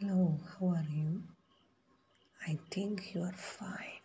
Hello, how are you? I think you are fine.